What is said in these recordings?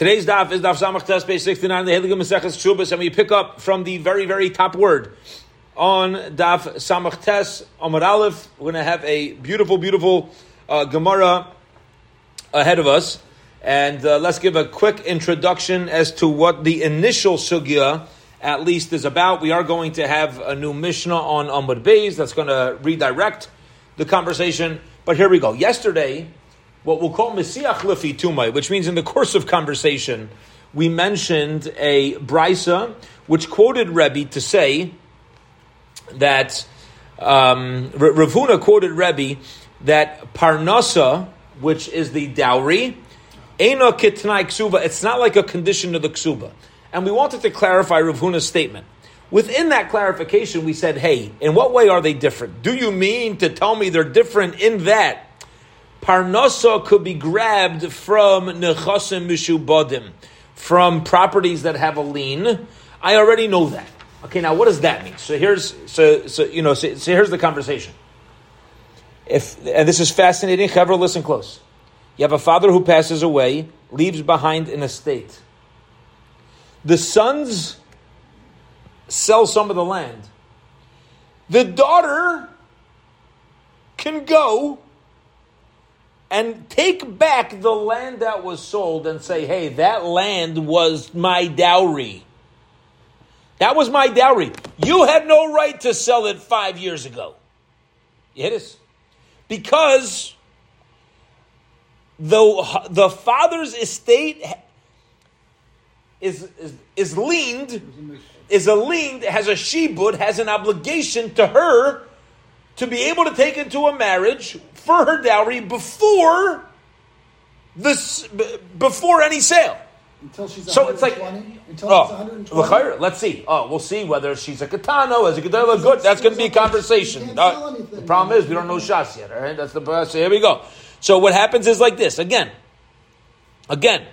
Today's daf is daf Samach Tes, page 69, the Heilige Maseches Shubas, and we pick up from the very, very top word on daf Samach Tes, Amar Aleph. We're going to have a beautiful, beautiful uh, Gemara ahead of us. And uh, let's give a quick introduction as to what the initial sugya at least is about. We are going to have a new Mishnah on Amud Beis that's going to redirect the conversation. But here we go. Yesterday, what we'll call Mesiach Lifi Tumai, which means in the course of conversation, we mentioned a brisa which quoted Rebbe to say that um, Rav Huna quoted Rebbe that Parnasa, which is the dowry, Ena kitnai ksuba. It's not like a condition of the ksuba. And we wanted to clarify Rav Huna's statement. Within that clarification, we said, hey, in what way are they different? Do you mean to tell me they're different in that Parnasa could be grabbed from Nechasim Mishubadim, from properties that have a lien? I already know that. Okay, now what does that mean? So here's so so you know so, so here's the conversation. If and this is fascinating, Chevra, listen close. You have a father who passes away, leaves behind an estate. The sons sell some of the land. The daughter can go and take back the land that was sold and say, hey, that land was my dowry. That was my dowry. You had no right to sell it five years ago. It is. Because the, the father's estate is, is, is leaned, is a lien, has a shibud, has an obligation to her to be able to take into a marriage for her dowry before this, before any sale. Until she's So it's like, Until oh, she's 120? let's see. Oh, we'll see whether she's a katana, as a katana, good. That's going to be a conversation. Uh, the problem is we don't know shas yet. All right, that's the so here we go. So what happens is like this again. Again,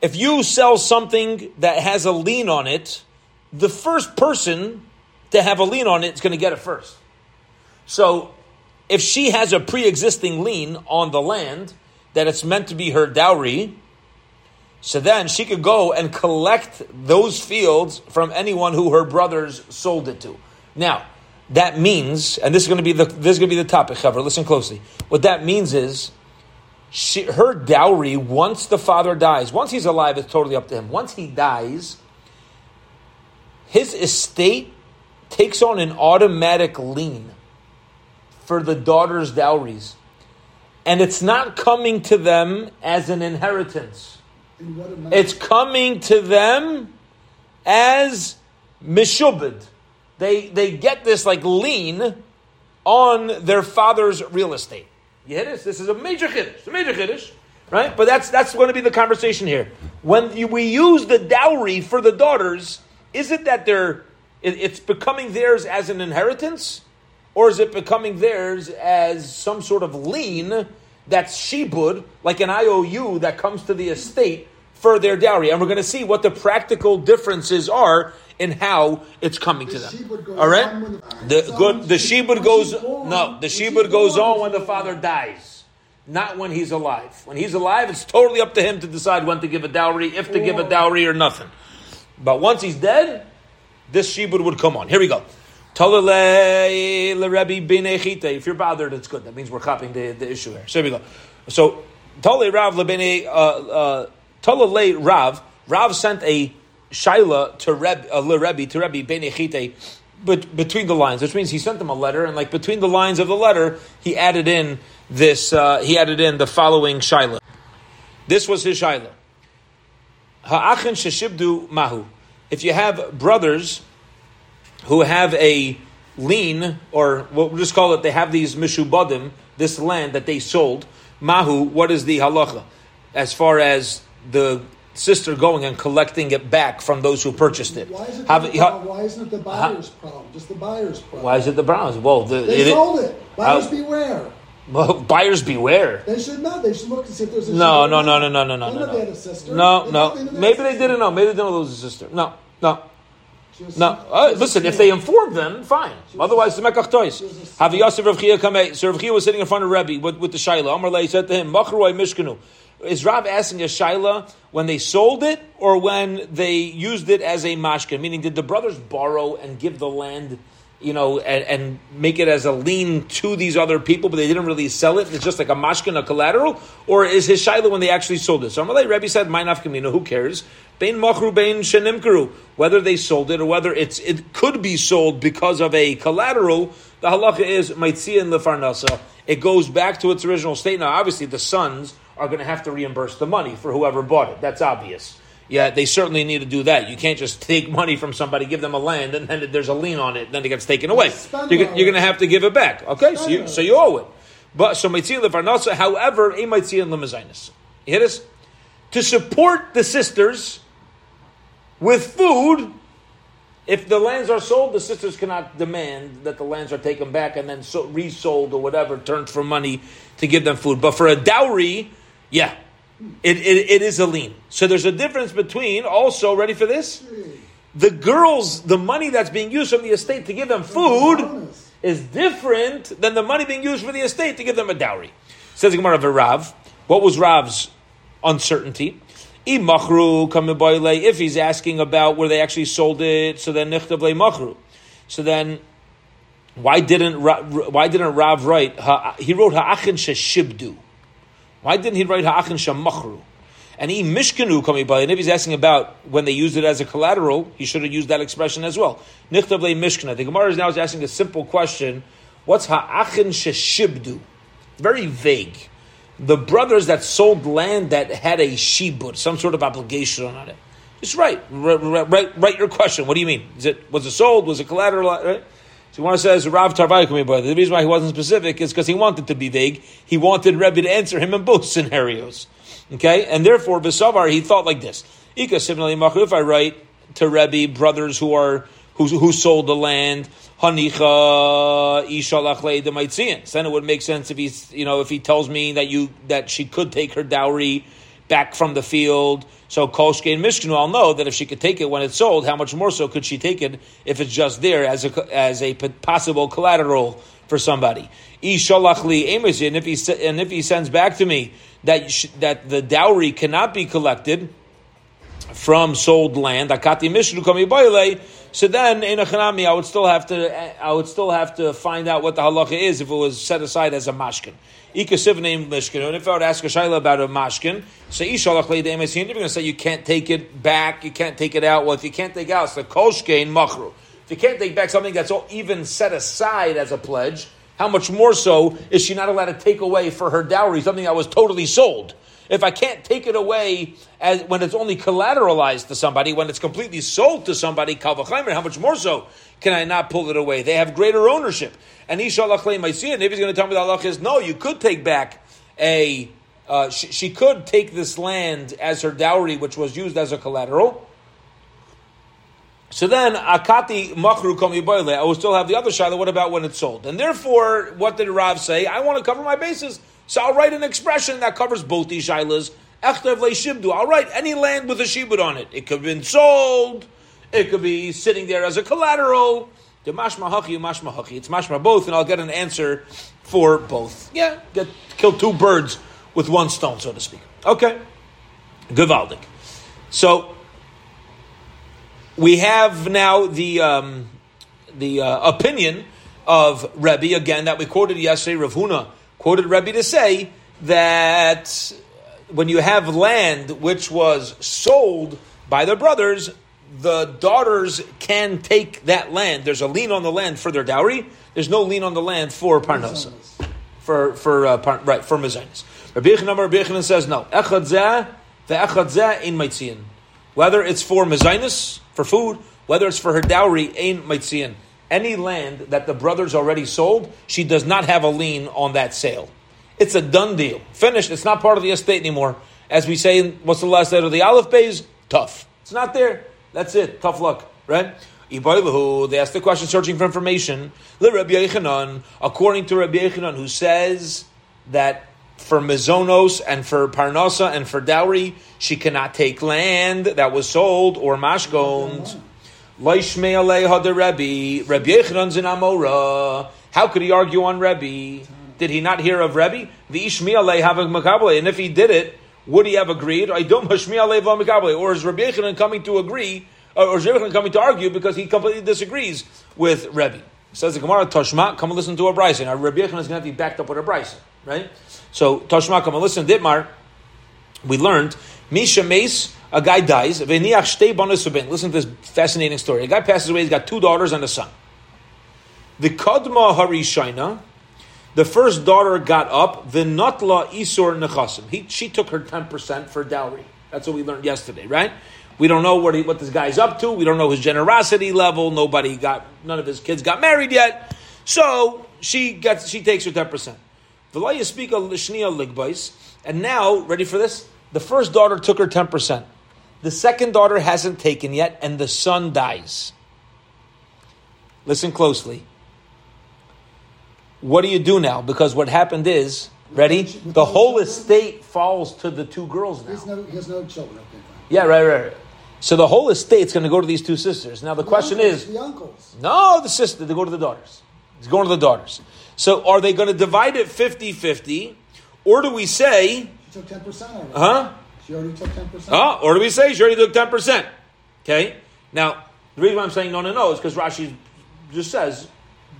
if you sell something that has a lien on it, the first person to have a lien on it is going to get it first. So if she has a pre-existing lien on the land that it's meant to be her dowry, so then she could go and collect those fields from anyone who her brothers sold it to. Now, that means, and this is going to be the this is going to be the topic, Chaver. Listen closely. What that means is, she, her dowry once the father dies, once he's alive, it's totally up to him. Once he dies, his estate takes on an automatic lien for the daughter's dowries, and it's not coming to them as an inheritance. It's coming to them as mishubed. They they get this like lien on their father's real estate. You hear this? This is a major chiddush, a major chiddush, right? But that's that's going to be the conversation here. When you, we use the dowry for the daughters, is it that they're it, it's becoming theirs as an inheritance, or is it becoming theirs as some sort of lien that's shibud, like an IOU that comes to the estate for their dowry? And we're going to see what the practical differences are in how it's coming to them. All right, the- the good. The shibud goes born- no. The shibud goes born, on when the father dies, not when he's alive. When he's alive, it's totally up to him to decide when to give a dowry, if to give a dowry or nothing. But once he's dead, this shibud would come on. Here we go. If you're bothered, it's good. That means we're copying the, the issue here. So we go. So Talalei Rav lebene uh, uh, Rav. Rav sent a shaila to Reb uh, leRebbi to Rebbe ben Echite. But between the lines, which means he sent them a letter, and like between the lines of the letter, he added in this. Uh, he added in the following shaila. This was his shaila. Ha'achin mahu. If you have brothers who have a lien, or we'll just call it, they have these mishubadim, this land that they sold. Mahu, what is the halacha? As far as the sister going and collecting it back from those who purchased it. Why is it, Have- the, ha- why isn't it the buyer's problem? Just the buyer's problem. why is it the Browns? Well, the, They it- sold it. Uh, buyers How- beware. well, buyers beware. They should not. They should look and see if there's a No, no, or no, no, no, no, no, no. They had a sister. No, They no. know they had a Maybe they sister. didn't know. Maybe they didn't know there was a sister. No, no. No, uh, listen. If they informed them, fine. Otherwise, the mekach toys. Have Yosef Rav Chia come. So Rav Chia was sitting in front of Rebbe with, with the shaila. Amar Lei said to him, "Machroi Mishkanu." is Rav asking a shaila when they sold it or when they used it as a mashkin? Meaning, did the brothers borrow and give the land, you know, and, and make it as a lien to these other people, but they didn't really sell it? It's just like a mashkin, a collateral, or is his shaila when they actually sold it? So Amalei Rebbe said, "My nafkamina, who cares? Bein machru, bein shenimkaru. Whether they sold it or whether it's it could be sold because of a collateral, the halacha is maitzia and lefarnasa. It goes back to its original state. Now, obviously, the sons are going to have to reimburse the money for whoever bought it. That's obvious. Yeah, they certainly need to do that. You can't just take money from somebody, give them a land, and then there's a lien on it, and then it gets taken away. You're, you're going to have to give it back. Okay, so you, so you owe it. But so maitzia lefarnasa. However, eh, a maitzia lemazainis. You hear this? To support the sisters with food if the lands are sold, the sisters cannot demand that the lands are taken back and then so, resold or whatever, turned for money to give them food. But for a dowry, yeah, it, it, it is a lien. So there's a difference between also, ready for this? The girls, the money that's being used from the estate to give them food is different than the money being used for the estate to give them a dowry. Says the Gemara of Rav. What was Rav's uncertainty? If he's asking about where they actually sold it, so then machru. So then, why didn't why didn't Rav write? He wrote ha'achin sheshibdu. Why didn't he write ha'achin shemachru? And he mishkanu kamiboyle. And if he's asking about when they used it as a collateral, he should have used that expression as well. Nichtav mishkana. The Gemara is now asking a simple question: What's ha'achin sheshibdu? Very vague the brothers that sold land that had a shibud, some sort of obligation on it. Just right, write, write, write your question. What do you mean? Is it was it sold? Was it collateral? Right? So one says Rav Tarvai coming by. The reason why he wasn't specific is because he wanted to be vague. He wanted Rebbe to answer him in both scenarios. Okay, and therefore Besavar he thought like this: Ika similarly, if I write to Rebbe brothers who are who, who sold the land, Hanicha Ishalachle the Maitzian. Then it would make sense if he's you know if he tells me that you that she could take her dowry back from the field. So Kolshke and Mishkanu, I'll know that if she could take it when it's sold, how much more so could she take it if it's just there as a as a possible collateral for somebody? And if he and if he sends back to me that that the dowry cannot be collected from sold land, akati mishnu kami boile. So then, in a chanami, I would still have to, I would still have to find out what the halacha is if it was set aside as a mashkin. If I would ask a shaila about a mashkin, so ishalach leidemes, you're going to say you can't take it back, you can't take it out. Well, if you can't take out, it's the kolshkein machru. If you can't take back something that's all even set aside as a pledge, how much more so is she not allowed to take away for her dowry something that was totally sold? If I can't take it away as when it's only collateralized to somebody, when it's completely sold to somebody, Kalvachaimer, how much more so can I not pull it away? They have greater ownership. And Ishalachle might see it. And if he's going to tell me the halach is no, you could take back a. Uh, she, she could take this land as her dowry, which was used as a collateral. So then, akati machru komi. I will still have the other shaila. What about when it's sold? And therefore, what did Rav say? I want to cover my bases, so I'll write an expression that covers both these leishibdu. I'll write any land with a shibud on it. It could have been sold. It could be sitting there as a collateral. It's mashma both, and I'll get an answer for both. Yeah, get kill two birds with one stone, so to speak. Okay, Gavaldik. So we have now the um, the uh, opinion of Rebbe again that we quoted yesterday. Rav Huna quoted Rebbe to say that when you have land which was sold by the brothers, the daughters can take that land. There's a lien on the land for their dowry. There's no lien on the land for parnasa, for for uh, par, right for mezainis. Rabbi Yechanan Rabbi Yechanan says no. Echad zeh ve'echad zeh in maitzian. Whether it's for mezainis, for food, whether it's for her dowry, ein maitzian. Any land that the brothers already sold, she does not have a lien on that sale. It's a done deal. Finished. It's not part of the estate anymore. As we say, in, what's the last letter of the Aleph Bays? Tough. It's not there. That's it. Tough luck. Right? They asked the question searching for information. According to Rabbi Yechanan, who says that for mizonos and for parnasa and for dowry, she cannot take land that was sold or mashgoned. Rebbe. In Amora. How could he argue on Rebbe? Did he not hear of Rebbe? The Ishmi aleha makabale. And if he did it, would he have agreed? I don't Hashmi Aleha Makabale. Or is Rabbi Yechanan coming to agree, or is Rabbi Yechanan coming to argue because he completely disagrees with Rebbe? Says the Gemara, Toshma, come and listen to a Bryson. Now, Rabbi Yechanan is going to be backed up with a Bryson, right? So, Toshma, come and listen. Ditmar, we learned, Misha Mace, a guy dies, Listen to this fascinating story. A guy passes away, he's got two daughters and a son. The Kadma Harishaina, the first daughter got up, the Notla Isur Nechasim. He, she took her 10% for dowry. That's what we learned yesterday, right? We don't know what, he, what this guy's up to. We don't know his generosity level. Nobody got, none of his kids got married yet. So she gets, she takes her 10%. Velaya speak a Lishnia Ligbais. And now, ready for this? The first daughter took her 10%. The second daughter hasn't taken yet, and the son dies. Listen closely what do you do now? Because what happened is, ready? The whole estate falls to the two girls now. No, he has no children. Up there. Yeah, right, right, So the whole estate's going to go to these two sisters. Now the, the question uncles, is, the uncles. No, the sister. They go to the daughters. It's going to the daughters. So are they going to divide it 50-50, or do we say? She took ten percent. Huh? She already took ten percent. Oh, huh? Or do we say she already took ten percent? Okay. Now the reason why I'm saying no, no, no is because Rashi just says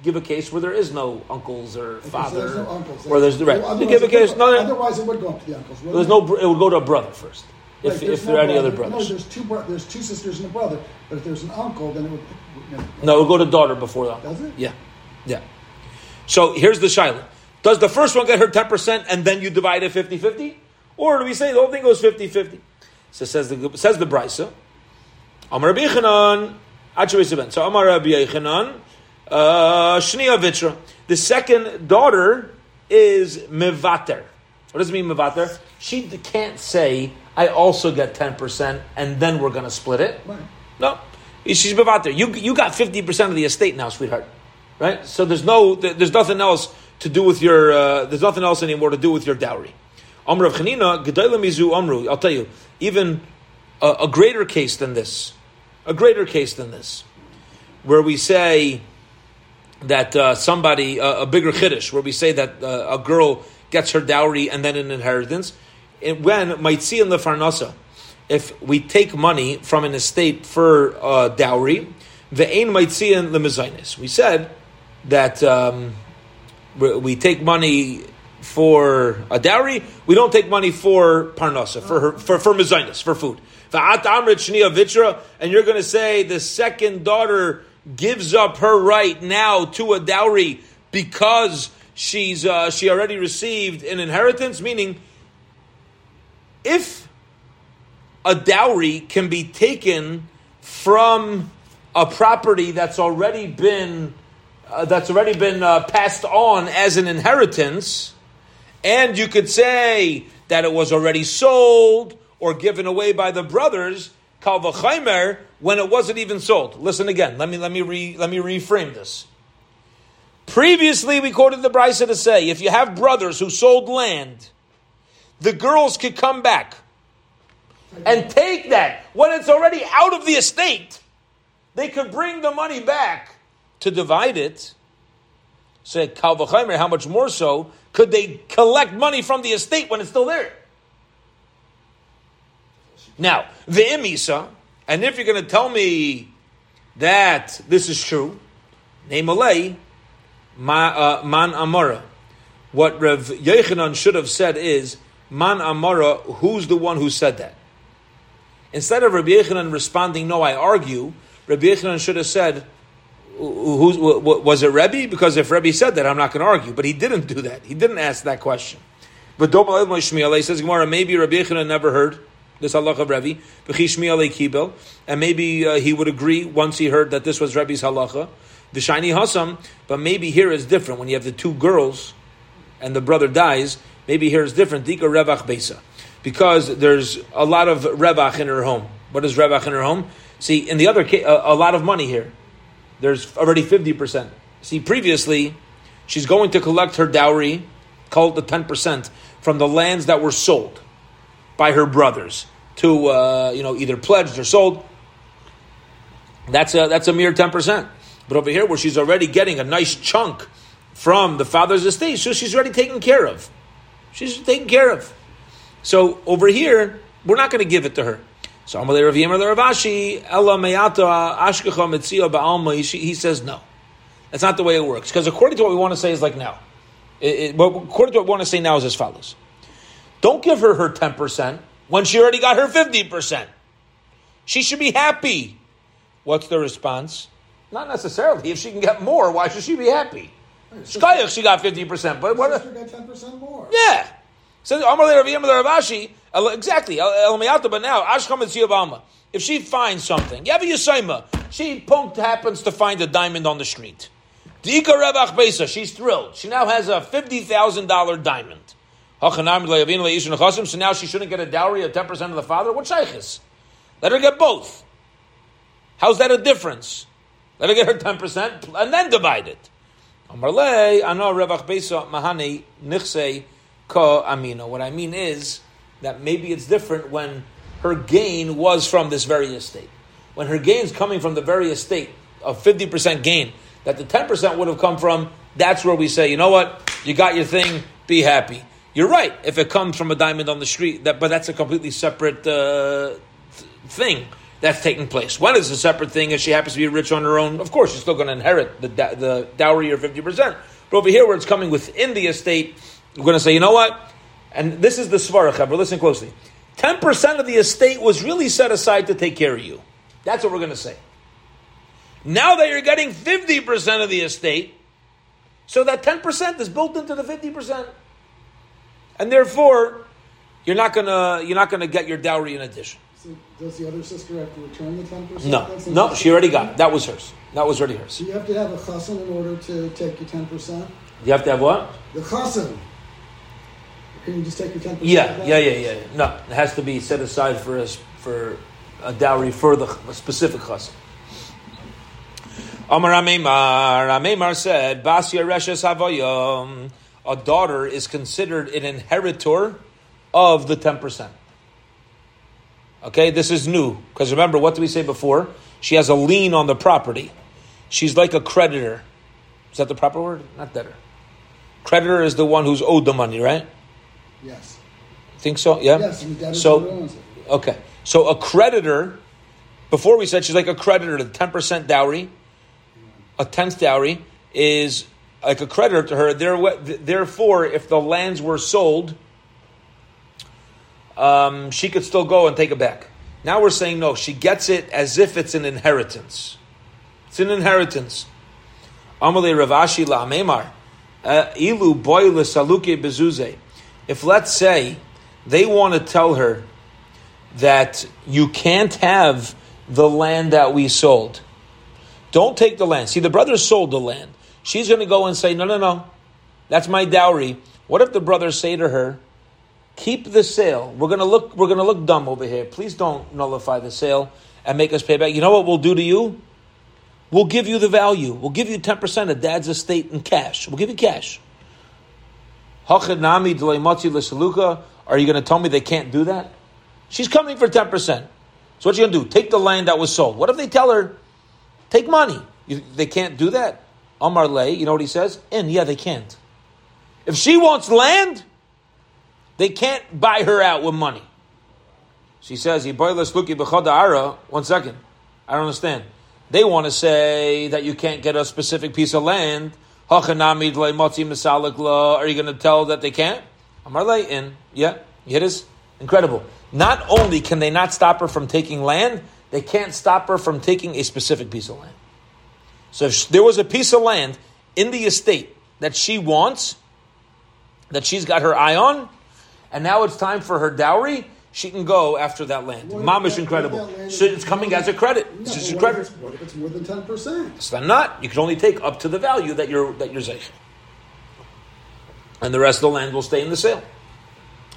give a case where there is no uncles or father, there's no uncles. or there's the right. Well, give a case, no, no, otherwise it would go up to the uncles. There's no. It would go to a brother first. If, Right, if no there are any brother. other brothers, No, there's two. Bro- there's two sisters and a brother. But if there's an uncle, then it would. You know, no, it would go to daughter before that. Does it? Yeah, yeah. So here's the shaila. Does the first one get her 10% and then you divide it 50-50? Or do we say the whole thing goes 50-50? So says the says the Brisa. Amar Rabbi Yechanan, So Amar Rabbi Yechanan, uh, Shnia Vitra. The second daughter is Mevater. What does it mean, Mevater? She can't say, I also get 10% and then we're going to split it. Right. No. She's Mevater. You, you got 50% of the estate now, sweetheart. Right? So there's no, there's nothing else to do with your, uh, there's nothing else anymore to do with your dowry. Amr of Chanina, Mizu Amru. I'll tell you, even a, a greater case than this, a greater case than this, where we say, that uh, somebody, uh, a bigger chiddush, where we say that uh, a girl gets her dowry and then an inheritance, it, when might see in the farnasa, if we take money from an estate for uh, dowry, the ain might see in the. We said that um, we take money for a dowry, we don't take money for parnasa, for her, for for mezainis, for food. And you're going to say the second daughter gives up her right now to a dowry because she's uh, she already received an inheritance, meaning if a dowry can be taken from a property that's already been uh, that's already been uh, passed on as an inheritance, and you could say that it was already sold or given away by the brothers, Kal v'chaimer, when it wasn't even sold. Listen again. Let me let me re, let me reframe this. Previously, we quoted the Brisa to say, if you have brothers who sold land, the girls could come back and take that when it's already out of the estate. They could bring the money back to divide it. Say Kal v'chaimer, how much more so could they collect money from the estate when it's still there? Now, the imisa, and if you're going to tell me that this is true, name ma, uh, man amara. What Rev Yechanan should have said is, man amara, who's the one who said that? Instead of Rabbi Yechanan responding, no, I argue, Rabbi Yechanan should have said, who's, was it Rebbe? Because if Rebbe said that, I'm not going to argue. But he didn't do that. He didn't ask that question. But says Gemara, maybe Rabbi Yechanan never heard this halacha of Rebbe, kibel, and maybe uh, he would agree once he heard that this was Rebbe's halacha, the shiny hasam, but maybe here is different. When you have the two girls and the brother dies, maybe here is different. Dika revach besa, because there's a lot of revach in her home. What is revach in her home? See, in the other case, a, a lot of money here. There's already fifty percent. See, previously, she's going to collect her dowry, called the ten percent, from the lands that were sold by her brothers to uh, you know either pledged or sold. That's a that's a mere ten percent. But over here, where she's already getting a nice chunk from the father's estate, so she's already taken care of. She's taken care of. So over here, we're not going to give it to her. So Amalei Rav Yemer Ravashi, Ella Meyata Ashkecha Metzia Ba'alma, he says no. That's not the way it works. Because according to what we want to say is like now. It, it, according to what we want to say now is as follows. Don't give her her 10% when she already got her 50%. She should be happy. What's the response? Not necessarily. If she can get more, why should she be happy? Shkayach, she got 50%. But what? She got 10% more. Yeah. So Amalei Rav Yemer Ravashi, Exactly. But now, Ashkam and If she finds something, Yavi she punked happens to find a diamond on the street. Dika Besa, she's thrilled. She now has a $50,000 diamond. So now she shouldn't get a dowry of 10% of the father? What shaykhis? Let her get both. How's that a difference? Let her get her 10% and then divide it. What I mean is, that maybe it's different when her gain was from this very estate. When her gain is coming from the very estate of 50% gain that the 10% would have come from, that's where we say, you know what, you got your thing, be happy. You're right, if it comes from a diamond on the street, that, but that's a completely separate uh, thing that's taking place. One is a separate thing if she happens to be rich on her own. Of course, she's still going to inherit the, the dowry or 50%. But over here, where it's coming within the estate, we're going to say, you know what, and this is the Svara, But listen closely. 10% of the estate was really set aside to take care of you. That's what we're going to say. Now that you're getting 50% of the estate, so that 10% is built into the 50%. And therefore, you're not gonna you're not gonna get your dowry in addition. So does the other sister have to return the ten percent? No, no, she already got it. That was hers. That was already hers. So you have to have a chassan in order to take your ten percent. You have to have what? The chassan. Can you just take your ten percent? Yeah, yeah, yeah, yeah. No, it has to be set aside for a, for a dowry for the specific chassan. Amar Amemar, Amemar said, Basya Reshes Havoyom, a daughter is considered an inheritor of the 10%. Okay, this is new, because remember, what did we say before? She has a lien on the property. She's like a creditor. Is that the proper word? Not debtor. Creditor is the one who's owed the money, right? Yes. Think so? Yeah. Yes. so okay. So a creditor. Before we said she's like a creditor to ten percent dowry. A tenth dowry is like a creditor to her. Therefore, if the lands were sold, um, she could still go and take it back. Now we're saying no. She gets it as if it's an inheritance. It's an inheritance. Amalei Ravashi la uh, Ilu boyle saluke bezuze if let's say they want to tell her that you can't have the land that we sold, don't take the land. See, the brothers sold the land. She's going to go and say, no, no, no, that's my dowry. What if the brothers say to her, keep the sale. We're going to look, we're going to look dumb over here. Please don't nullify the sale and make us pay back. You know what we'll do to you? We'll give you the value. We'll give you 10% of dad's estate in cash. We'll give you cash. Are you going to tell me they can't do that? She's coming for 10%. So what you going to do? Take the land that was sold. What if they tell her, take money? You, they can't do that? Amar Lay, you know what he says? And yeah, they can't. If she wants land, they can't buy her out with money. She says, One second. I don't understand. They want to say that you can't get a specific piece of land are you going to tell that they can't? Amar in. Yeah, it is incredible. Not only can they not stop her from taking land, they can't stop her from taking a specific piece of land. So if there was a piece of land in the estate that she wants, that she's got her eye on, and now it's time for her dowry, she can go after that land. What Mom is incredible. So it's coming as a credit. No, it's just a credit. What if it's more than ten percent? So not. You can only take up to the value that you're that you're zeich. And the rest of the land will stay in the sale.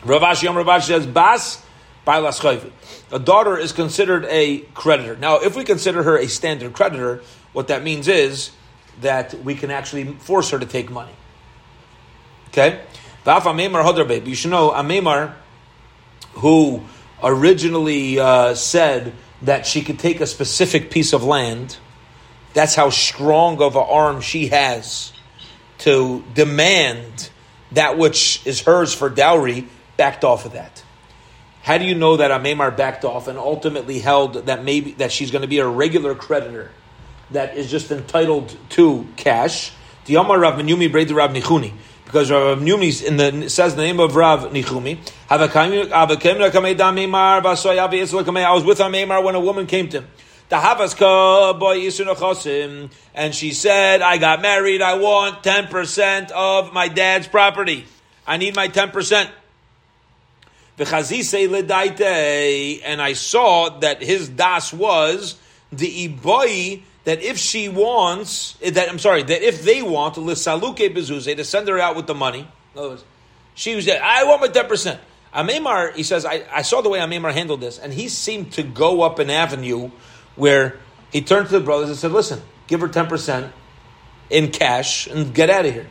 Ravashi Yom Ravashi says Bas A daughter is considered a creditor. Now, if we consider her a standard creditor, what that means is that we can actually force her to take money. Okay? Vaf Ameymar Hoderbab. You should know Amemar who originally uh, said that she could take a specific piece of land. That's how strong of an arm she has to demand that which is hers for dowry, backed off of that. How do you know that Amemar backed off and ultimately held that maybe that she's going to be a regular creditor that is just entitled to cash? Rav Menyumi Rav Nichuni. Because Rav Menyumi in the says the name of Rav Nichumi. I was with Amemar when a woman came to him. And she said, I got married, I want 10% of my dad's property. I need my 10%. And I saw that his das was the iboi that if she wants eh, that I'm sorry that if they want lisaluke bezuze to send her out with the money. Words, she was. I want my ten percent. Amemar, he says, I, I saw the way Amemar handled this, and he seemed to go up an avenue where he turned to the brothers and said, "Listen, give her ten percent in cash and get out of here."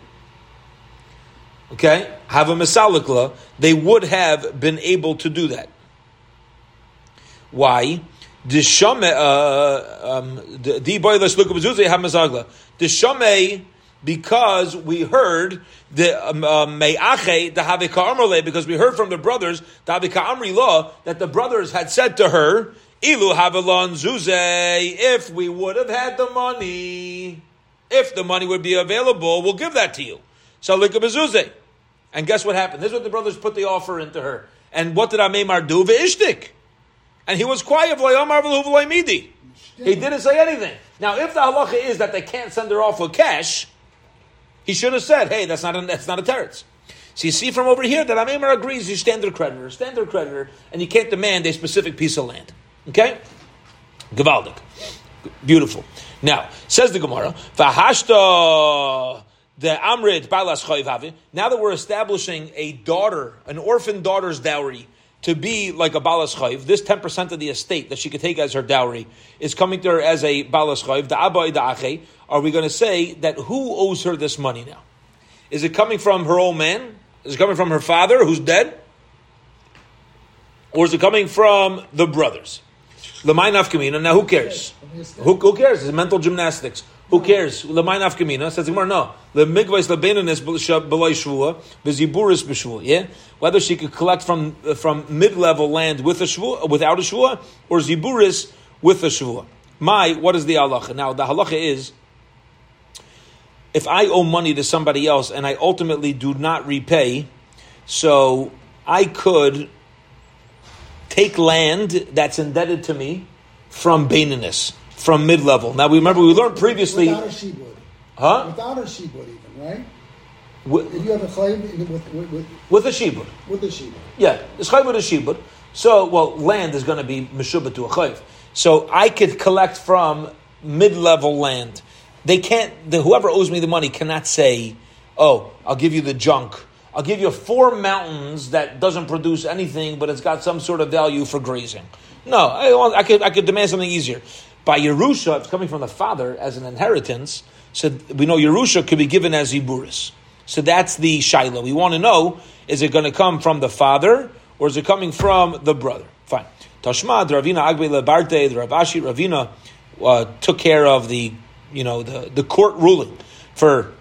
okay, have a mesalikla, they would have been able to do that. Why? The shame, uh, um, because we heard the um, uh, me'ache the havika amrle, because we heard from the brothers the havika amri law that the brothers had said to her, ilu havelon zuze, if we would have had the money, if the money would be available, we'll give that to you. So like a and guess what happened? This is what the brothers put the offer into her. And what did Amemar do? Ve'ishtik. And he was quiet. He didn't say anything. Now, if the halacha is that they can't send her off with cash, he should have said, hey, that's not a, that's not a teretz. So you see from over here that Amemar agrees he's standard creditor, standard creditor, and you can't demand a specific piece of land. Okay? Gavaldik. Beautiful. Now, says the Gemara, Vahashta the Amrit Balas Now that we're establishing a daughter, an orphan daughter's dowry, to be like a balas chayv, this ten percent of the estate that she could take as her dowry is coming to her as a balas chayv. The abai the ache. Are we going to say that who owes her this money now? Is it coming from her old man? Is it coming from her father who's dead? Or is it coming from the brothers? Now who cares? Who, who cares? It's mental gymnastics. Who cares? Lemay nafkamina says Gemara. No, the migvais lebenanis beloy shvua beziburis b'shvua. Yeah, whether she could collect from uh, from mid level land with a shvua, uh, without a shvua, or ziburis with a shvua. My, what is the halacha? Now the halacha is. If I owe money to somebody else and I ultimately do not repay, so I could take land that's indebted to me from Baininus from mid level. Now we remember we learned previously. Without a shibud. Huh? Without a shibud, even right. With, if you have a claim with, with, with, with a shibud. With a shibud. Yeah, it's chayv with a shibud. So, well, land is going to be meshubah to a chayv. So I could collect from mid-level land. They can't. The, whoever owes me the money cannot say, "Oh, I'll give you the junk." I'll give you four mountains that doesn't produce anything, but it's got some sort of value for grazing. No, I, I could I could demand something easier. By Yerusha, it's coming from the father as an inheritance. So we know Yerusha could be given as Iburis. So that's the Shaila. We want to know, is it going to come from the father or is it coming from the brother? Fine. Tashma, Ravina Agbe Lebarte, the Ravashi Ravina uh, took care of the, you know, the, the court ruling for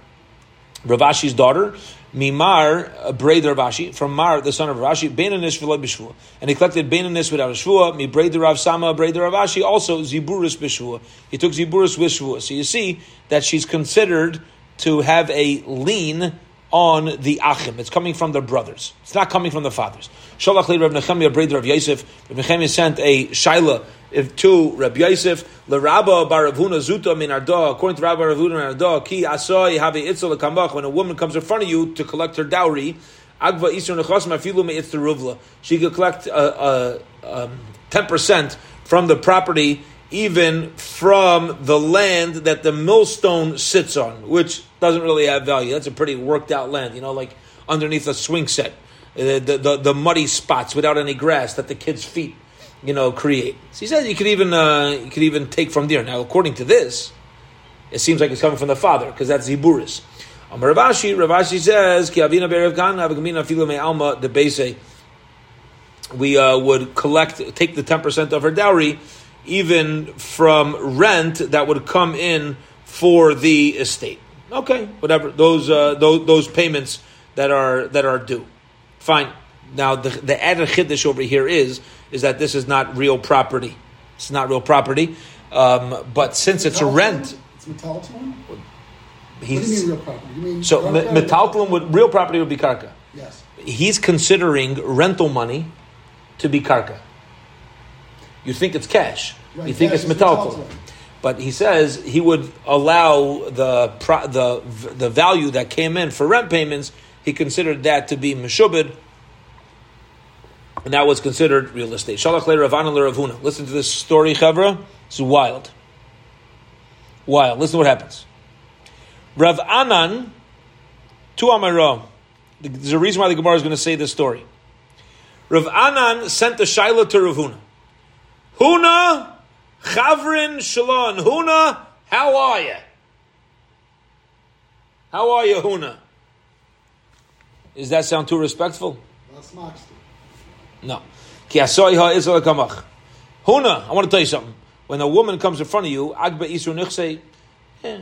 Ravashi's daughter. Mimar, a braid Ravashi, from Mar, the son of Ravashi, Beinanis v'loy b'shvua. And he collected Beinanis without a shvua, mi braid Rav Sama, braid Ravashi, also Ziburis b'shvua. He took Ziburis with shvua. So you see that she's considered to have a lean on the Achim. It's coming from the brothers. It's not coming from the fathers. Shalach Rav Nechemia, braid Rav Yosef. Rav Nechemia sent a Shaila if to Rabbi Yosef, the Rabba Baravuna Zuta min Arda, according to Rabbi Baravuna Arda, Ki Asoi have Itzel Kamach, when a woman comes in front of you to collect her dowry, Agva Isra Nechos Mafilu Me It's Ruvla. She could collect uh, uh, um, 10% from the property, even from the land that the millstone sits on, which doesn't really have value. That's a pretty worked out land, you know, like underneath a swing set. Uh, the, the, the muddy spots without any grass that the kids' feet you know, create. So he says you could even uh, you could even take from there. Now, according to this, it seems like it's coming from the father because that's Ziburis. Amar Ravashi, Ravashi says, "Ki filu me alma de base." We uh, would collect, take the ten percent of her dowry, even from rent that would come in for the estate. Okay, whatever those uh, those, those payments that are that are due. Fine. Now, the, the added chiddush over here is is that this is not real property. It's not real property, um, but since it's a rent, It's metaltalum? What do he's you mean real property? You mean so metaltalum would real property would be karka. Yes. He's considering rental money to be karka. You think it's cash. Right, you think cash it's metaltalum. But he says he would allow the the the value that came in for rent payments. He considered that to be meshubed, and that was considered real estate. Shalach le Ravana le Ravuna. Listen to this story, Chavra. It's wild. Wild. Listen to what happens. Rav Anan, to Amara. There's a reason why the Gemara is going to say this story. Rav Anan sent a Shaila to Ravuna. Huna, Chavrin Shalon. Huna, how are you? How are you, Huna? Does that sound too respectful? That's. No. Ki asoiha Israel kamach. Huna, I want to tell you something. When a woman comes in front of you, Agba Isru Nichse, eh,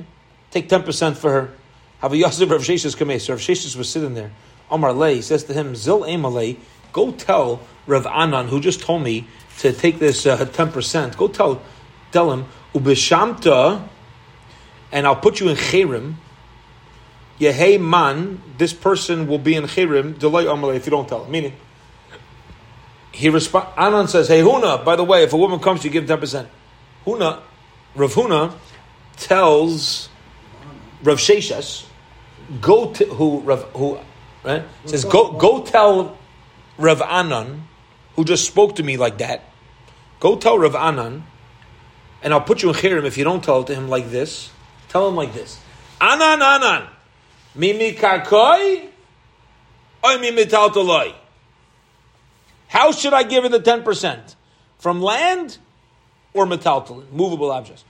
take 10% for her. Have a Yosef Rav Sheshes come So Rav Sheshes was sitting there. Omar Lay says to him, Zil Emalei, go tell Rav Anan, who just told me to take this uh, 10%, go tell, tell him, Ubishamta, and I'll put you in Cherim, Yehei man, this person will be in Chirim, delay Amalei if you don't tell him. Meaning, he responds, Anan says, Hey Huna, by the way, if a woman comes, you give 10%. Huna, Rav Huna tells Rav Sheshes, go to, who, Rav, who, right? Says, go, go tell Rav Anan, who just spoke to me like that, go tell Rav Anan, and I'll put you in Chirim if you don't tell it to him like this. Tell him like this. Anan, Anan. Mimi karkoi or mimi taltaloi? How should I give her the 10%? From land or metaltalin, movable objects?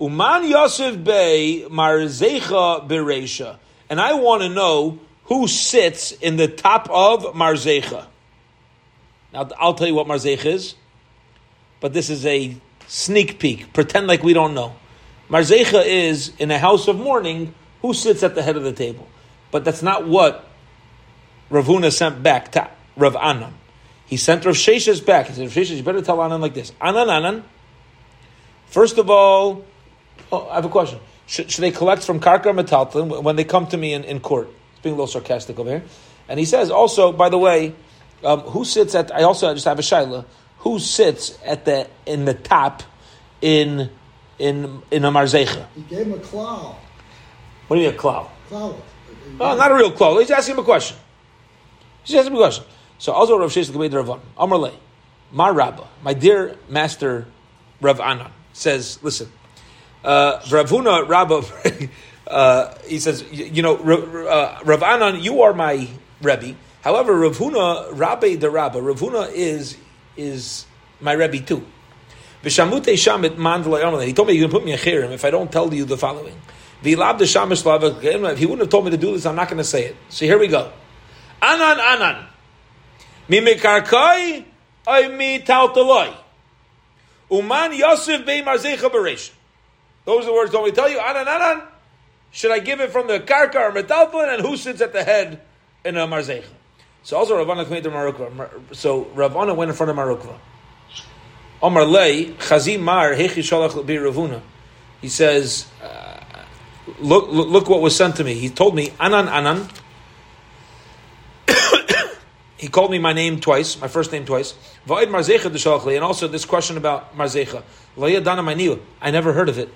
Uman Yosef Bey Marzecha Beresha. And I want to know who sits in the top of Marzecha. Now, I'll tell you what Marzecha is, but this is a sneak peek. Pretend like we don't know. Marzecha is in a house of mourning who sits at the head of the table. But that's not what Ravuna sent back to Rav Anan. He sent Rav Sheshes back. He said, Rav Sheshes, you better tell Anan like this. Anan, Anan. First of all, oh, I have a question. Should, should they collect from Karkar Metalton when they come to me in, in court? It's being a little sarcastic over here. And he says, also, by the way, um, who sits at, I also just have a shaila, who sits at the, in the top in, in, in a marzecha? He gave him a cloud. What do you mean a cloud? Cloud. Oh, not a real cloud. He's asking him a question. He's asking him a question. So also Rav Sheshes Gebed Rav Amar Le, my Rabba, my dear master Rav Anan says, listen, uh, Rav Huna Rabba, uh, he says, you, know, uh, Rav Anan, you are my Rebbe. However, Rav Huna, Rabbe the Rabba, Rav Huna is is my Rebbe too. He told me you can put me in chirim if I don't tell you the following. If he wouldn't have told me to do this, I'm not going to say it. So here we go. Anan anan. Uman Yosef. Those are the words. Don't we tell you? Anan anan. Should I give it from the karka or metaltalin? And who sits at the head in a marzecha? So also Ravana came to Marukva. So Ravana went in front of Marukva. Omar lei chazim mar hechi shalach be Ravuna. He says, uh, look, look, look what was sent to me. He told me anan anan. He called me my name twice, my first name twice. And also this question about marzecha. I never heard of it.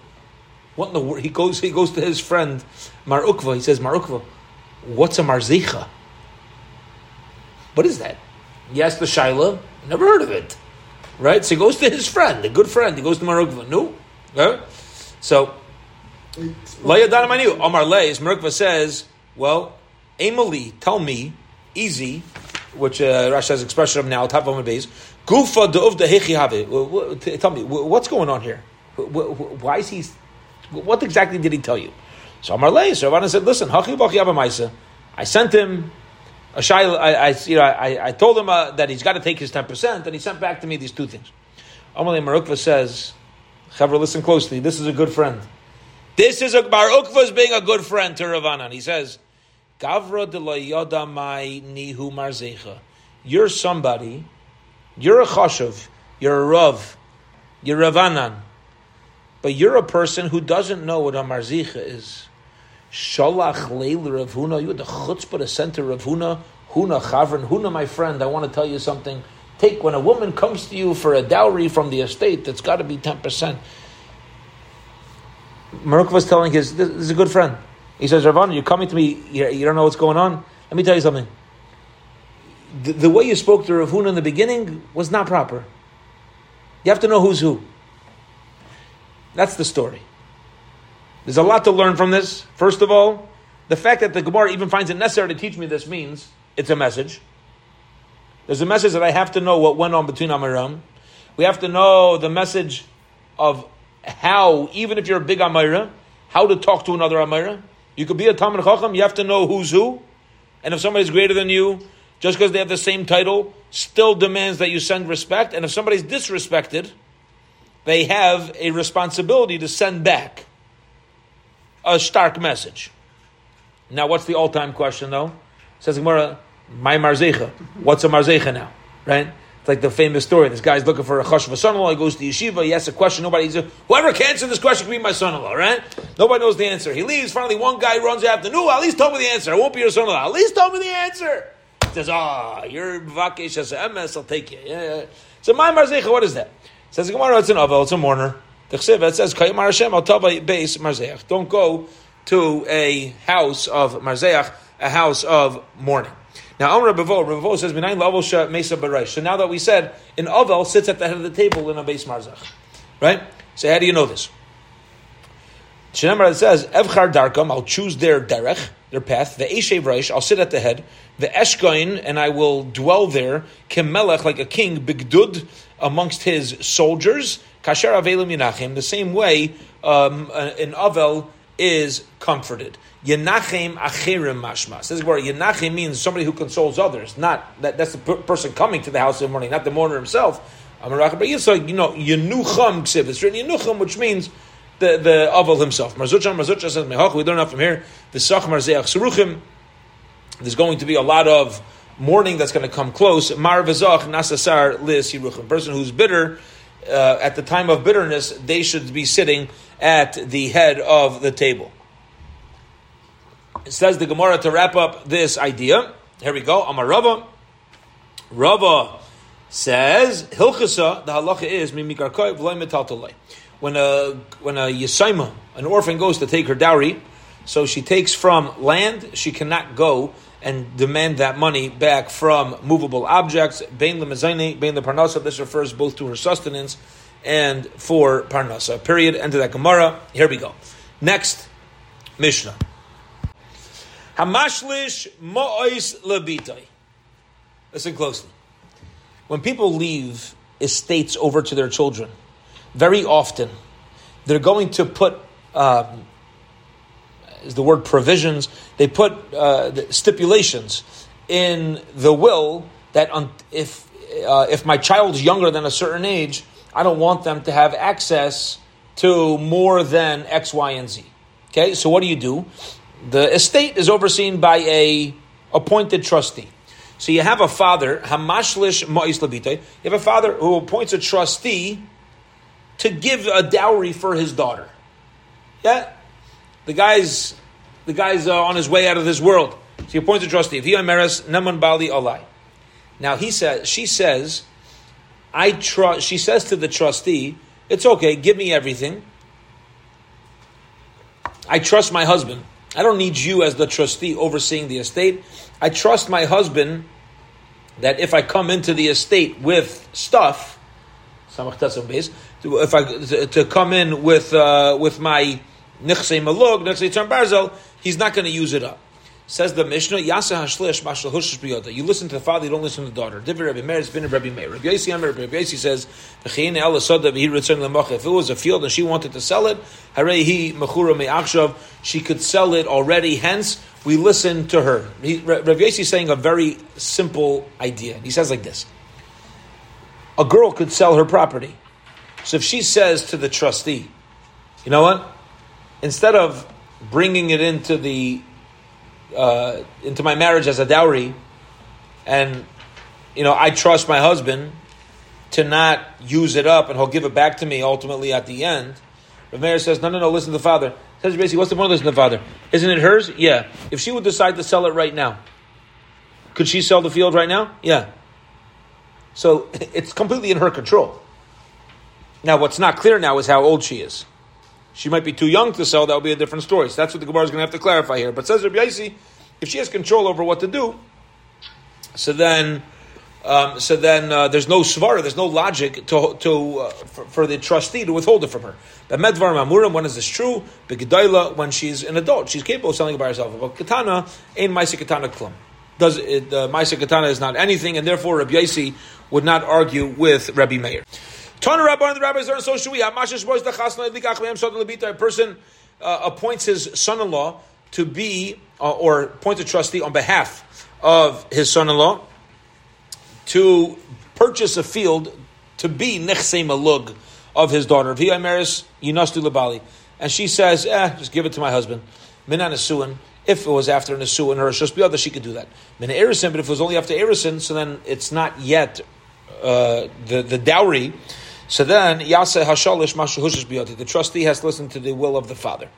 What in the world? He goes. He goes to his friend Mar Ukva. He says, Mar Ukva, what's a marzecha? What is that? He the Shaila. Never heard of it. Right. So he goes to his friend, a good friend. He goes to Mar Ukva. No. Okay? So. Omar Leis. Mar Ukva says, well, Emily, tell me, easy which uh, Rashi has expression of now. Gufa. Tell me, what's going on here? Why is he? What exactly did he tell you? So Amar Lei, so Ravana said, "Listen, hachi b'chi I sent him a shy. I, I, you know, I, I told him uh, that he's got to take his ten percent, and he sent back to me these two things." Amalei Marukva says, "Chaver, listen closely. This is a good friend. This is a Marukva's being a good friend to Ravana." And he says. Gavra de la yoda mai nihu marzecha. you're somebody, you're a chashuv, you're a rav, you're a Ravanan, but you're a person who doesn't know what a marzicha is. Shalach leil Rav Huna, you had the chutzpah send to Rav Huna, Huna Chavran, Huna, my friend, I want to tell you something. Take when a woman comes to you for a dowry from the estate, that's got to be ten percent. Maruk was telling his, this is a good friend. He says, Ravana, you're coming to me, you, you don't know what's going on. Let me tell you something. The, the way you spoke to Rav Huna in the beginning was not proper. You have to know who's who. That's the story. There's a lot to learn from this. First of all, the fact that the Gemara even finds it necessary to teach me this means it's a message. There's a message that I have to know what went on between Amiram. We have to know the message of how, even if you're a big Amira, how to talk to another Amira. You could be a Talmud Chacham, you have to know who's who. And if somebody's greater than you, just because they have the same title, still demands that you send respect. And if somebody's disrespected, they have a responsibility to send back a stark message. Now, what's the all-time question, though? Says Gemara, my marzecha. What's a marzecha now? Right? Like the famous story. This guy's looking for a chashuv son-in-law. He goes to yeshiva. He asks a question. Nobody. Whoever can answer this question can be my son-in-law. Right? Nobody knows the answer. He leaves. Finally, one guy runs after. No, at least tell me the answer. I won't be your son-in-law. At least tell me the answer. He says, "Ah, oh, you're vakesh as ms. I'll take you." Yeah. So my marzecha. What is that? Says Gemara. It's an avel. It's a mourner. The chsiv. Says, "Kayim Hashem al base marzeach." Don't go to a house of marzeach, a house of mourning. Now, Amr says, "Minayin lavosha mesa baresh." So now that we said, an avel sits at the head of the table in a base marzach, right? So how do you know this? Shenemar says, "Evchar darkam," I'll choose their derech, their path. The eshev reish, I'll sit at the head. The eshkoin, and I will dwell there. Kemelech, like a king, bigdud amongst his soldiers. Kasher avelim yinachim, the same way um, an avel is comforted. Yenachem acherim mashmas. This is where Yenachem means somebody who consoles others. Not that that's the per- person coming to the house in the morning, not the mourner himself. Amarach, it's like you know Yenucham ksiv. It's written Yenucham, which means the the aval himself. Marzuchan Marzucha says Mehach. We learn out from here. The Sach Marzeach Seruchim. There's going to be a lot of mourning that's going to come close. Mar v'zach nasasar lis yiruchim. Person who's bitter. Uh, at the time of bitterness, they should be sitting at the head of the table. It says the Gemara to wrap up this idea. Here we go. Amar Rava. Rava says Hilchasa. The halacha is. When a when a yisaima, an orphan, goes to take her dowry, so she takes from land. She cannot go and demand that money back from movable objects. Bain lemezayne, bain parnasa. This refers both to her sustenance and for parnasa. Period. End of that Gemara. Here we go. Next Mishnah. Hamashlish ma'ois labitoi. Listen closely. When people leave estates over to their children, very often they're going to put um, is the word provisions. They put uh, stipulations in the will that if uh, if my child's younger than a certain age, I don't want them to have access to more than X, Y, and Z. Okay, so what do you do? The estate is overseen by a appointed trustee. So you have a father, Hamashlish Ma'is Labite, you have a father who appoints a trustee to give a dowry for his daughter. Yeah? The guy's the guy's uh, on his way out of this world. So he appoints a trustee. Naman Bali Alai. Now he says she says, I trust she says to the trustee, it's okay, give me everything. I trust my husband. I don't need you as the trustee overseeing the estate. I trust my husband that if I come into the estate with stuff, if I to come in with uh, with my nichse malug, nichse barzel, he's not going to use it up. Says the Mishnah, Yasa Hashlish Mashal Hushish Biyoda. You listen to the father, you don't listen to the daughter. Divir Rabbi Meir, it's been a Rabbi Meir. Rabbi Yossi Amir, Rabbi Yossi says, If it was a field and she wanted to sell it, Harehi Mechura Me'achshav, she could sell it already, hence, we listen to her. He, Rabbi Yossi is saying a very simple idea. He says like this A girl could sell her property. So if she says to the trustee, you know what? Instead of bringing it into the uh, into my marriage as a dowry, and you know, I trust my husband to not use it up and he'll give it back to me ultimately at the end. Rav Meir says, no, no, no, listen to the father. Says basically, what's the point of listening to the father? Isn't it hers? Yeah. If she would decide to sell it right now, could she sell the field right now? Yeah. So it's completely in her control. Now, what's not clear now is how old she is. She might be too young to sell. That would be a different story. So that's what the Gemara is going to have to clarify here. But says Rabbi Yaisi, if she has control over what to do, so then, um, so then uh, there's no svara, there's no logic to, to uh, for, for, the trustee to withhold it from her. But medvar mamurim, when is this true? Begedayla, when she's an adult, she's capable of selling it by herself. But katana, ain't maisa katana klum. Does it? Uh, maisa katana is not anything, and therefore Rabbi Yaisi would not argue with Rabbi Meir. Tana Rabbi and the rabbis learn, so should we. A person uh, appoints his son-in-law to be, uh, or appoints a trustee on behalf of his son-in-law to purchase a field to be nechse malug of his daughter. And she says, eh, just give it to my husband. Minan If it was after or a shusbiyada, she could do that. Min erisin, but if it was only after erisin, so then it's not yet uh, the, the dowry. So then, Yasa Hashalish Mashahush Biyati. The trustee has to listen to the will of the father.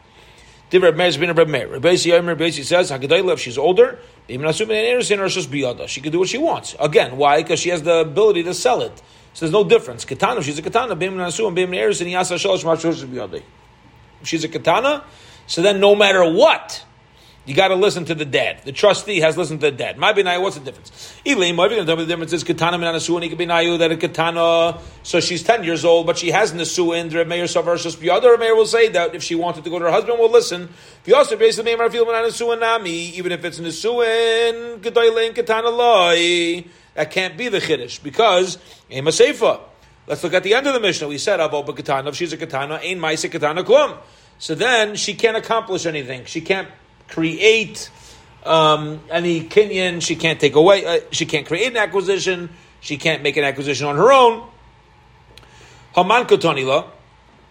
Divrei Meir bin Reb Meir. Yomer says, if she's older, she can do what she wants. Again, why? Because she has the ability to sell it. So there's no difference. Katana, she's a katana. Bim Nasu Bim Erison Yasa Shalosh Mashahush Biyadi. She's a katana, so then no matter what, you got to listen to the dad. The trustee has listened to the dad. My binayu, what's the difference? Tell me the difference is katana minanasu and binayu that a katana. So she's ten years old, but she has nasu in the mayor versus the other mayor will say that if she wanted to go to her husband, will listen. The also basically mayor feel nami, even if it's nasu in gedoyle katana loy, that can't be the chiddush because ema seifa. Let's look at the end of the Mishnah. We said avo katana. If she's a katana, ain't ma'isa katana klum. So then she can't accomplish anything. She can't create um, any kinyan. She can't take away. Uh, she can't create an acquisition. She can't make an acquisition on her own. Haman Kotonila,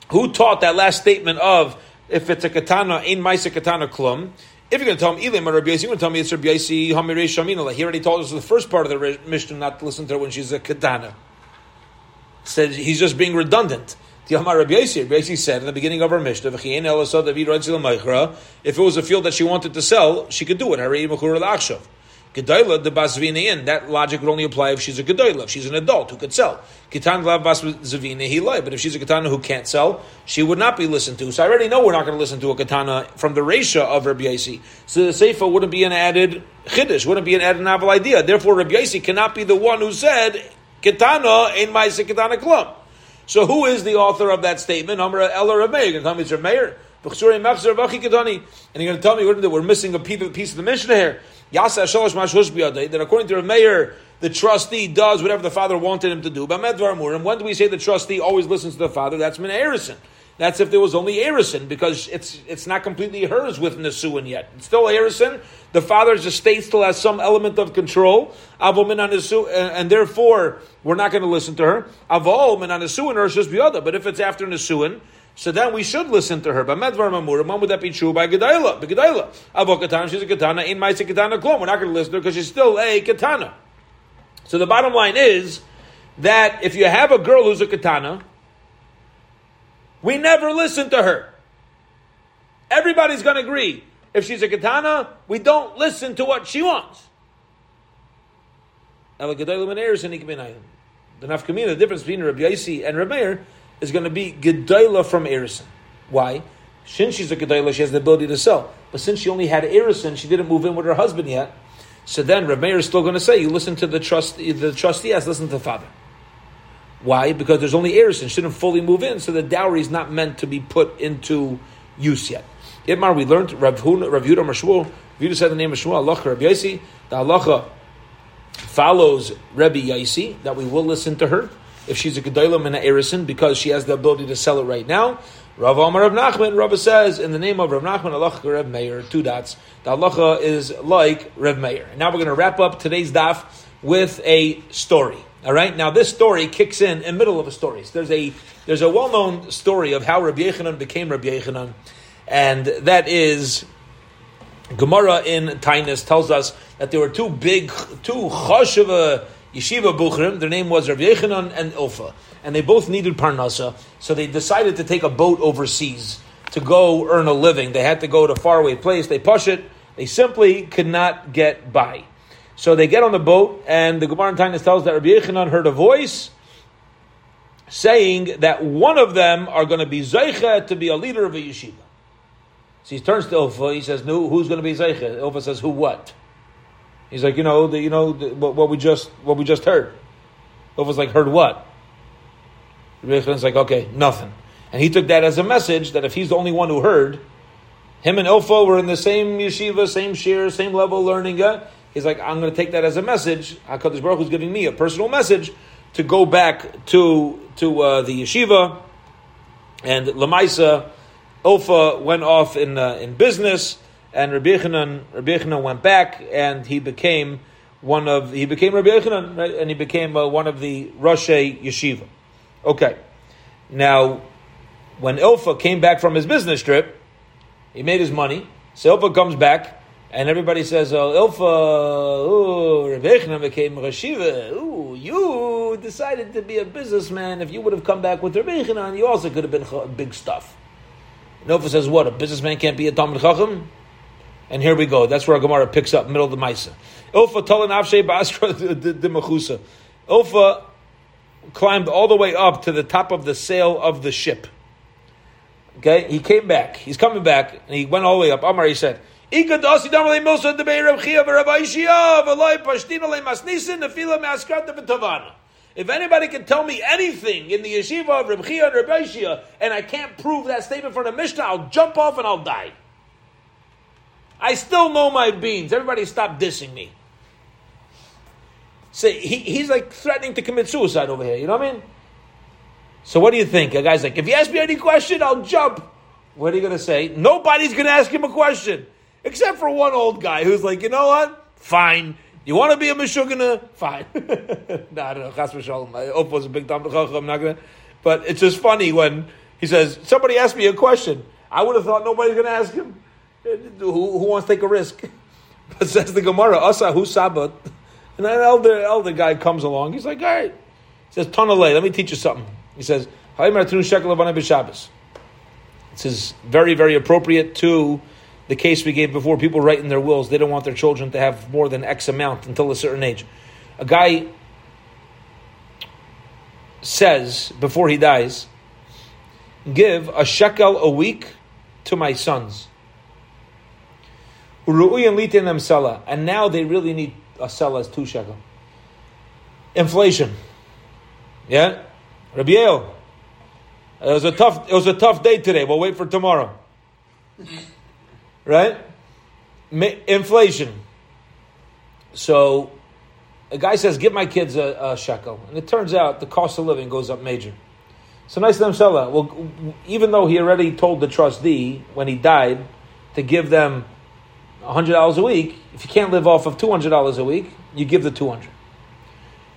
who taught that last statement of if it's a katana, in maisa katana klum. If you're going to tell him Elim or Rabbi you're going to tell me it's Rabbi Yasi Hamirei Shaminala. He already told us the first part of the Mishnah not to listen to her when she's a katana. Said he's just being redundant. Yossi, said in the beginning of our Mishnah, if it was a field that she wanted to sell, she could do it. Gedoyla the basvinayin. That logic would only apply if she's a gedoyla, if she's an adult who could sell. Kitan lav basvina he But if she's a katana who can't sell, she would not be listened to. So I already know we're not going to listen to a katana from the ratio of Rabbi Yossi. So the seifa wouldn't be an added chiddush, wouldn't be an added novel idea. Therefore, Rabbi Yossi cannot be the one who said katana in my katana klum. So who is the author of that statement? Amr Eller Rav Meir. You're going to tell me it's Rav Meir? And you're going to tell me we're missing a piece of the Mishnah here. That according to Rav Meir, the trustee does whatever the father wanted him to do. When do we say the trustee always listens to the father? That's Min. That's if there was only Erison, because it's it's not completely hers with Nisuin yet. It's still Erison. The father's estate still has some element of control. Uh, and therefore, we're not going to listen to her. Avol min Nisuin or just other. But if it's after Nisuin, so then we should listen to her. But Medvar when would that be true? By Gedayla. By Gedayla. Avol Katana, she's a Katana. In Maisa Katana Klom. We're not going to listen to her because she's still a Katana. So the bottom line is that if you have a girl who's a Katana, we never listen to her. Everybody's going to agree. If she's a katana, we don't listen to what she wants. The nafkamina, the difference between Rabbi Yaisi and Rabbi Meir is going to be gedayla from Erison. Why? Since she's a gedayla, she has the ability to sell. But since she only had Erison, she didn't move in with her husband yet. So then Rabbi Meir is still going to say, you listen to the trust, the trustee has listen to the father. Why? Because there's only heirs and shouldn't fully move in, so the dowry is not meant to be put into use yet. Itmar, we learned Rav Yehuda Mashmuel. Yehuda said the name of Shmuel Allah Rabbi Yaisi. The halacha follows Rabbi Yaisi that we will listen to her if she's a gedolim and an erison because she has the ability to sell it right now. Rav Amar Rav Nachman, Rav says in the name of Rav Nachman, Allah Rav Meir, two dots. The halacha is like Rav Meir. And now we're going to wrap up today's daf with a story. All right. Now this story kicks in in middle of a story. So there's a there's a well known story of how Rabbi Yechanan became Rabbi Yechanan, and that is Gemara in Tainus tells us that there were two big, two choshev uh, yeshiva buchrim. Their name was Rav Yechanan and Ilfa, and they both needed parnasa, so they decided to take a boat overseas to go earn a living. They had to go to a faraway place. They push it. They simply could not get by. So they get on the boat, and the Gemara in tells that Rabbi Yechanan heard a voice saying that one of them are going to be Zeicha to be a leader of a yeshiva. So he turns to Ilfa, he says, no, who's going to be Zeicha? Ilfa says, who what? He's like, you know, the, you know the, what, what, we just what we just heard. Ilfa's like, heard what? Rabbi Yechanan's like, okay, nothing. And he took that as a message that if he's the only one who heard, him and Ilfa were in the same yeshiva, same share, same level learning. Uh, he's like, I'm going to take that as a message. HaKadosh Baruch Hu is giving me a personal message to go back to to uh, the yeshiva. And Lamaisa, Ilfa went off in uh, in business, and Rabbi Yechanan, Rabbi Yechanan went back, and he became one of he became Rabbi Yechanan, right? and he became uh, one of the Roshei Yeshiva. Okay, now when Ilfa came back from his business trip, he made his money. So Ilfa comes back, and everybody says, "Oh, Ilfa, oh, Rebbe became Rashiva. Ooh, you decided to be a businessman. If you would have come back with Rebbe you also could have been big stuff." And Ilfa says, "What? A businessman can't be a Talmud Chacham?" And here we go. That's where Gemara picks up, middle of the Maisa. Ilfa tolan avshe ba'askra de mechusa. Ilfa climbed all the way up to the top of the sail of the ship. Okay, he came back. He's coming back, and he went all the way up. Amar, he said, if anybody can tell me anything in the yeshiva of Reb Chia and Reb Shia, and I can't prove that statement from the Mishnah, I'll jump off and I'll die. I still know my beans. Everybody stop dissing me. Say he, he's like threatening to commit suicide over here. You know what I mean? So what do you think? A guy's like, if you ask me any question, I'll jump. What are you going to say? Nobody's going to ask him a question. Except for one old guy who's like, you know what? Fine. You want to be a Meshugana? Fine. no, I don't know. Chas v'shalom. I hope was a big time. I'm not going to. But it's just funny when he says, somebody asked me a question. I would have thought nobody's going to ask him. Who, who, wants to take a risk? But says the Gemara, Asa hu sabat. And an elder, elder guy comes along. He's like, all right. He says, Tonalei, let me teach you something. He says, This is very, very appropriate to the case we gave before. People write in their wills, they don't want their children to have more than X amount until a certain age. A guy says, before he dies, give a shekel a week to my sons. And now they really need a sell as two shekel. Inflation. Yeah? Rabbi It was a tough. It was a tough day today. We'll wait for tomorrow. Right? Inflation. So, a guy says, "Give my kids a, a, shekel," and it turns out the cost of living goes up major. So nice to them seller. Well, even though he already told the trustee when he died to give them hundred dollars a week, if you can't live off of two hundred dollars a week, you give the two hundred.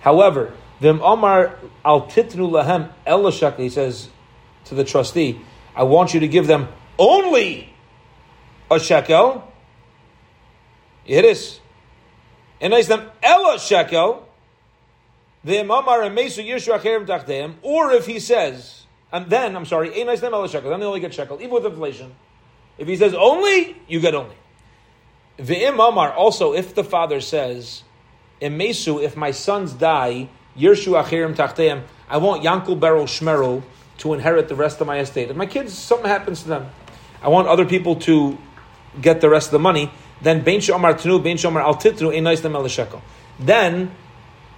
However, Vim Omar al titnu lahem elashak. He says to the trustee, "I want you to give them only a shekel." This? And I them ella shekel. Vim Omar and Mesu Yishra Tachteim. Or if he says, and then I'm sorry, Ein them ella shekel. Then they only get shekel, even with inflation. If he says only, you get only. V'im Omar also, if the father says, Emesu, if my sons die, Yershu Achirim Tachteim. I want Yankel Beryl Shmerel to inherit the rest of my estate. If my kids, something happens to them, I want other people to get the rest of the money. Then Bein Shomar Tnu, Bein Shomar Al Titru, Shekel. Then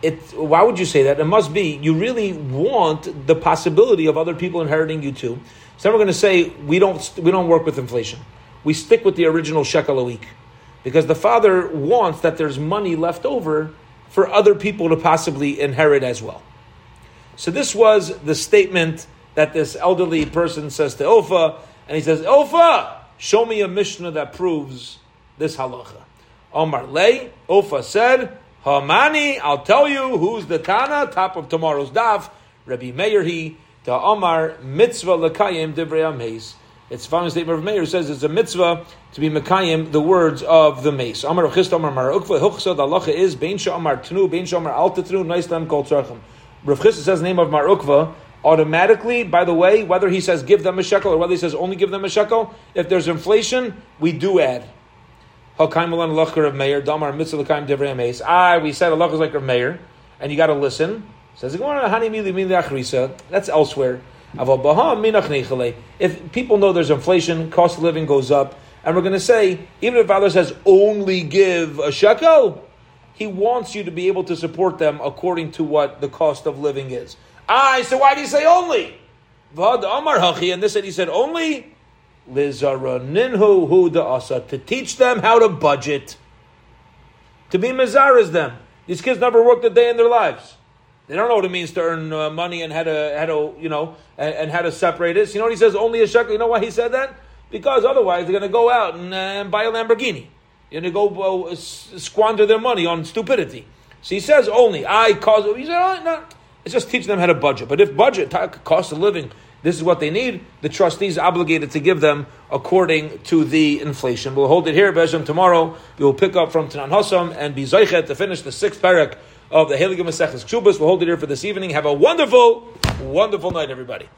it, why would you say that? It must be you really want the possibility of other people inheriting you too. So we're going to say we don't we don't work with inflation. We stick with the original shekel a week because the father wants that there's money left over for other people to possibly inherit as well. So this was the statement that this elderly person says to Ilfa, and he says, Ilfa, show me a Mishnah that proves this halacha. Omar Lay, Ilfa said, Hamani, I'll tell you who's the Tana, top of tomorrow's daf, Rabbi Meir he, to Omar, mitzvah lekayim divrei ameis. It's following statement of Meir says it's a mitzvah to be mekayim the words of the mace. Amar Chist Amar Mar Ukva Huchsa the halacha is Bein Amar Tnu Bein Amar Al Tnu Nice Lam Kol Tzarchim. Rav Chisda says the name of Mar Ukva automatically. By the way, whether he says give them a shekel or whether he says only give them a shekel, if there's inflation, we do add. Ah, we said Allah is like Rav Meir, and you got to listen. Says That's elsewhere. If people know there's inflation, cost of living goes up, and we're going to say, even if Allah says only give a shekel, he wants you to be able to support them according to what the cost of living is. I so why do you say only? V'ad Amar Hachi, and this said he said only to teach them how to budget, to be mazaras them. These kids never worked a day in their lives. They don't know what it means to earn uh, money and how to, how to, you know, and, and, how to separate it. You know what he says? Only a shekel. You know why he said that? Because otherwise they're going to go out and, uh, and buy a Lamborghini. You're going to go uh, squander their money on stupidity. So he says only. I cause. He said, oh, no. It's just teaching them how to budget. But if budget, cost of living, this is what they need, the trustees are obligated to give them according to the inflation. We'll hold it here, Bezim. Tomorrow we will pick up from Tanan Hossam and be Zeichet to finish the sixth parak of the Heilige Maseches Kshubas. We'll hold it here for this evening. Have a wonderful, wonderful night, everybody.